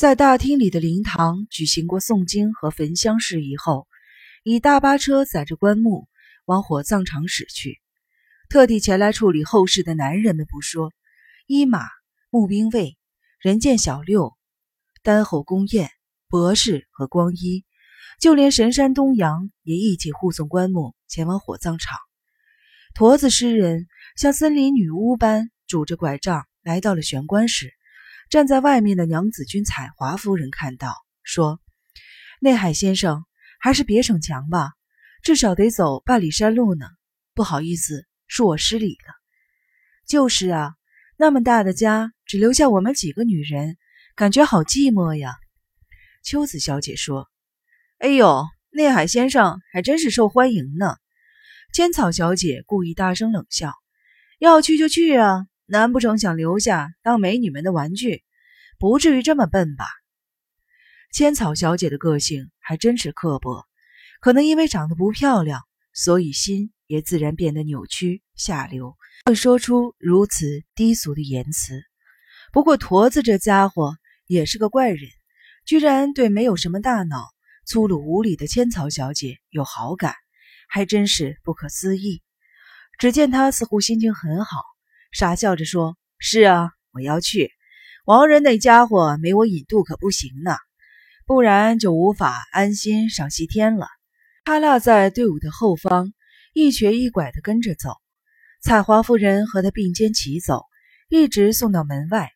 在大厅里的灵堂举行过诵经和焚香事宜后，以大巴车载着棺木往火葬场驶去。特地前来处理后事的男人们不说，一马、募兵卫、人见小六、丹后宫宴、博士和光一，就连神山东阳也一起护送棺木前往火葬场。驼子诗人像森林女巫般拄着拐杖来到了玄关时。站在外面的娘子军彩华夫人看到，说：“内海先生，还是别逞强吧，至少得走半里山路呢。不好意思，恕我失礼了。”“就是啊，那么大的家，只留下我们几个女人，感觉好寂寞呀。”秋子小姐说。“哎呦，内海先生还真是受欢迎呢。”千草小姐故意大声冷笑：“要去就去啊。”难不成想留下当美女们的玩具？不至于这么笨吧？千草小姐的个性还真是刻薄，可能因为长得不漂亮，所以心也自然变得扭曲下流，会说出如此低俗的言辞。不过驼子这家伙也是个怪人，居然对没有什么大脑、粗鲁无礼的千草小姐有好感，还真是不可思议。只见他似乎心情很好。傻笑着说：“是啊，我要去。王仁那家伙没我引渡可不行呢，不然就无法安心上西天了。”他落在队伍的后方，一瘸一拐地跟着走。彩华夫人和他并肩齐走，一直送到门外。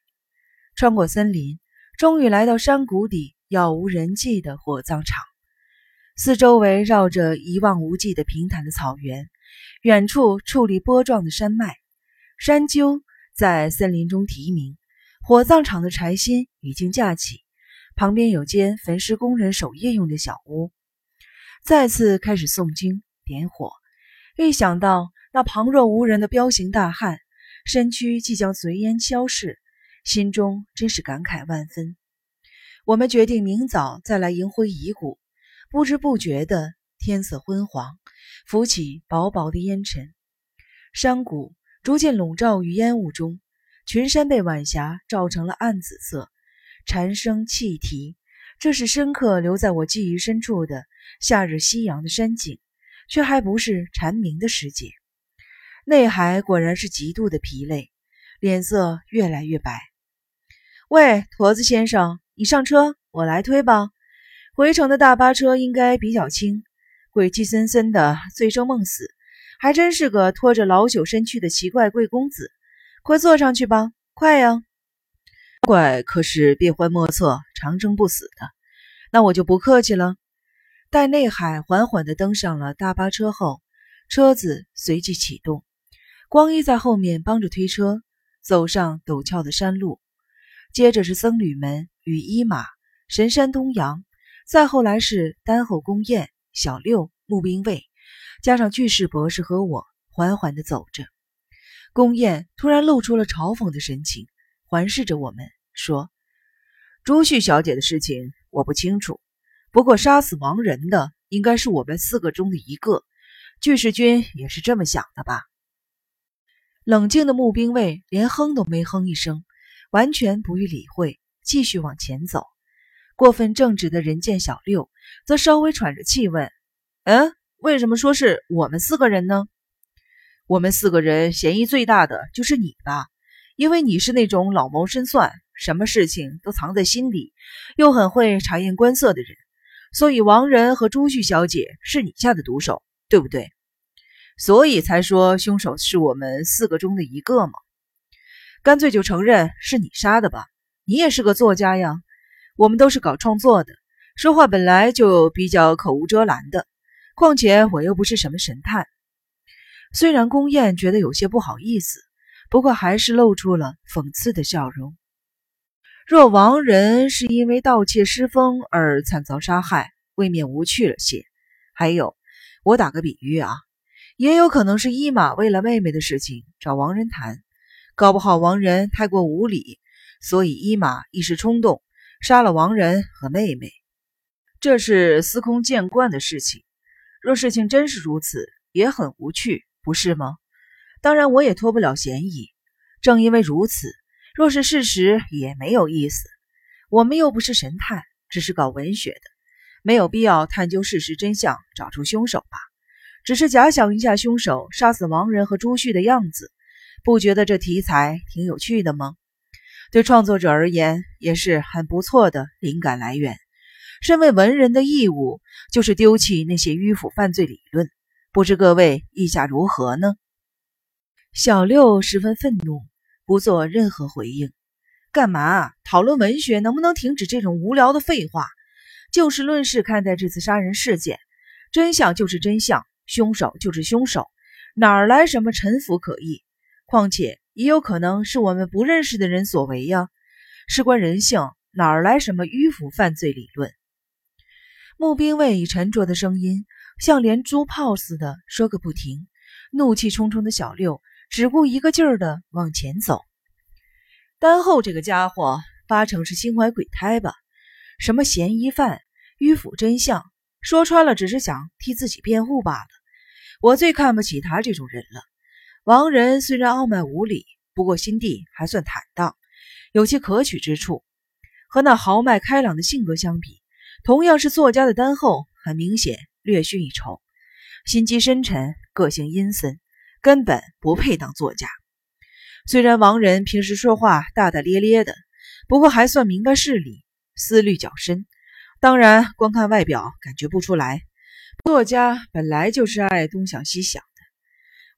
穿过森林，终于来到山谷底杳无人迹的火葬场。四周围绕着一望无际的平坦的草原，远处矗立波状的山脉。山鸠在森林中啼鸣，火葬场的柴薪已经架起，旁边有间焚尸工人守夜用的小屋。再次开始诵经点火，一想到那旁若无人的彪形大汉身躯即将随烟消逝，心中真是感慨万分。我们决定明早再来迎回遗骨。不知不觉的，天色昏黄，浮起薄薄的烟尘，山谷。逐渐笼罩于烟雾中，群山被晚霞照成了暗紫色，蝉声泣啼。这是深刻留在我记忆深处的夏日夕阳的山景，却还不是蝉鸣的时节。内海果然是极度的疲累，脸色越来越白。喂，驼子先生，你上车，我来推吧。回程的大巴车应该比较轻，鬼气森森的，醉生梦死。还真是个拖着老朽身躯的奇怪贵公子，快坐上去吧，快呀！怪可是变幻莫测、长生不死的，那我就不客气了。待内海缓缓地登上了大巴车后，车子随即启动，光一在后面帮着推车，走上陡峭的山路。接着是僧侣们与一马、神山东阳，再后来是丹后宫宴、小六、募兵卫。加上巨士博士和我缓缓地走着，宫宴突然露出了嘲讽的神情，环视着我们说：“朱旭小姐的事情我不清楚，不过杀死王仁的应该是我们四个中的一个。巨士君也是这么想的吧？”冷静的募兵卫连哼都没哼一声，完全不予理会，继续往前走。过分正直的人见小六则稍微喘着气问：“嗯？”为什么说是我们四个人呢？我们四个人嫌疑最大的就是你吧，因为你是那种老谋深算，什么事情都藏在心里，又很会察言观色的人，所以王仁和朱旭小姐是你下的毒手，对不对？所以才说凶手是我们四个中的一个嘛。干脆就承认是你杀的吧，你也是个作家呀。我们都是搞创作的，说话本来就比较口无遮拦的。况且我又不是什么神探。虽然宫宴觉得有些不好意思，不过还是露出了讽刺的笑容。若王仁是因为盗窃失风而惨遭杀害，未免无趣了些。还有，我打个比喻啊，也有可能是伊玛为了妹妹的事情找王仁谈，搞不好王仁太过无礼，所以伊玛一时冲动杀了王仁和妹妹。这是司空见惯的事情。若事情真是如此，也很无趣，不是吗？当然，我也脱不了嫌疑。正因为如此，若是事实，也没有意思。我们又不是神探，只是搞文学的，没有必要探究事实真相，找出凶手吧？只是假想一下凶手杀死王仁和朱旭的样子，不觉得这题材挺有趣的吗？对创作者而言，也是很不错的灵感来源。身为文人的义务，就是丢弃那些迂腐犯罪理论。不知各位意下如何呢？小六十分愤怒，不做任何回应。干嘛讨论文学？能不能停止这种无聊的废话？就事论事看待这次杀人事件，真相就是真相，凶手就是凶手，哪来什么臣服可议？况且也有可能是我们不认识的人所为呀。事关人性，哪来什么迂腐犯罪理论？穆兵卫以沉着的声音，像连珠炮似的说个不停。怒气冲冲的小六只顾一个劲儿的往前走。丹后这个家伙八成是心怀鬼胎吧？什么嫌疑犯、迂腐真相，说穿了只是想替自己辩护罢了。我最看不起他这种人了。王仁虽然傲慢无礼，不过心地还算坦荡，有些可取之处。和那豪迈开朗的性格相比，同样是作家的丹后，很明显略逊一筹，心机深沉，个性阴森，根本不配当作家。虽然王仁平时说话大大咧咧的，不过还算明白事理，思虑较深。当然，光看外表感觉不出来。作家本来就是爱东想西想的。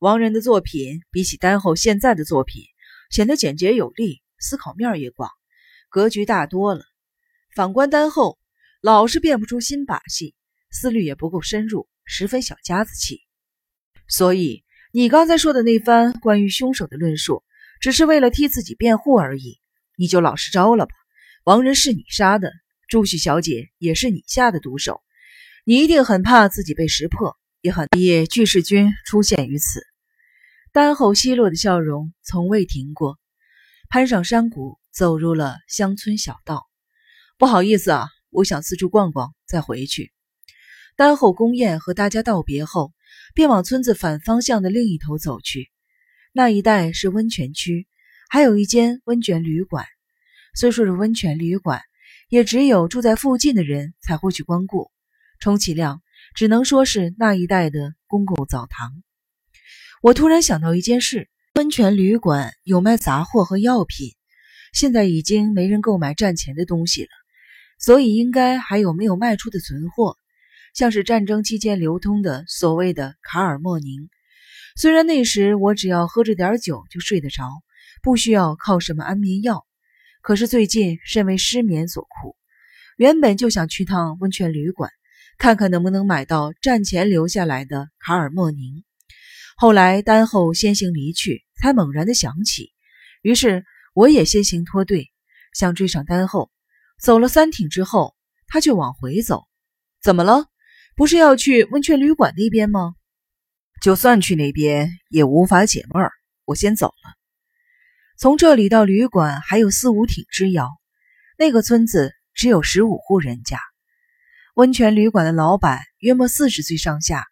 王仁的作品比起丹后现在的作品，显得简洁有力，思考面也广，格局大多了。反观丹后。老是变不出新把戏，思虑也不够深入，十分小家子气。所以你刚才说的那番关于凶手的论述，只是为了替自己辩护而已。你就老实招了吧。王仁是你杀的，朱旭小姐也是你下的毒手，你一定很怕自己被识破，也很也巨世军出现于此。丹后奚落的笑容从未停过，攀上山谷，走入了乡村小道。不好意思啊。我想四处逛逛，再回去。丹后宫宴和大家道别后，便往村子反方向的另一头走去。那一带是温泉区，还有一间温泉旅馆。虽说是温泉旅馆，也只有住在附近的人才会去光顾，充其量只能说是那一带的公共澡堂。我突然想到一件事：温泉旅馆有卖杂货和药品，现在已经没人购买战前的东西了。所以应该还有没有卖出的存货，像是战争期间流通的所谓的卡尔莫宁。虽然那时我只要喝着点酒就睡得着，不需要靠什么安眠药，可是最近甚为失眠所苦。原本就想去趟温泉旅馆，看看能不能买到战前留下来的卡尔莫宁。后来丹后先行离去，才猛然的想起，于是我也先行脱队，想追上丹后。走了三挺之后，他就往回走。怎么了？不是要去温泉旅馆那边吗？就算去那边，也无法解闷儿。我先走了。从这里到旅馆还有四五挺之遥。那个村子只有十五户人家。温泉旅馆的老板约莫四十岁上下，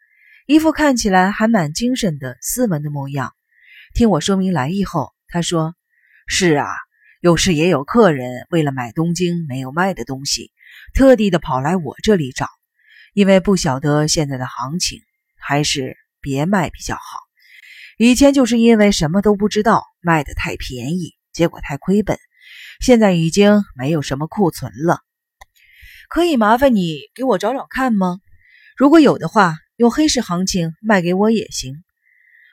一副看起来还蛮精神的斯文的模样。听我说明来意后，他说：“是啊。”有时也有客人为了买东京没有卖的东西，特地的跑来我这里找，因为不晓得现在的行情，还是别卖比较好。以前就是因为什么都不知道，卖的太便宜，结果太亏本。现在已经没有什么库存了，可以麻烦你给我找找看吗？如果有的话，用黑市行情卖给我也行。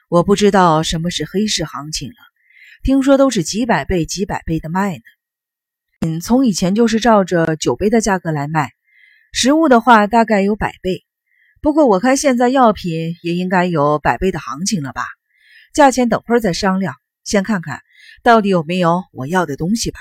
我不知道什么是黑市行情了。听说都是几百倍、几百倍的卖呢。嗯，从以前就是照着酒杯的价格来卖，实物的话大概有百倍。不过我看现在药品也应该有百倍的行情了吧？价钱等会儿再商量，先看看到底有没有我要的东西吧。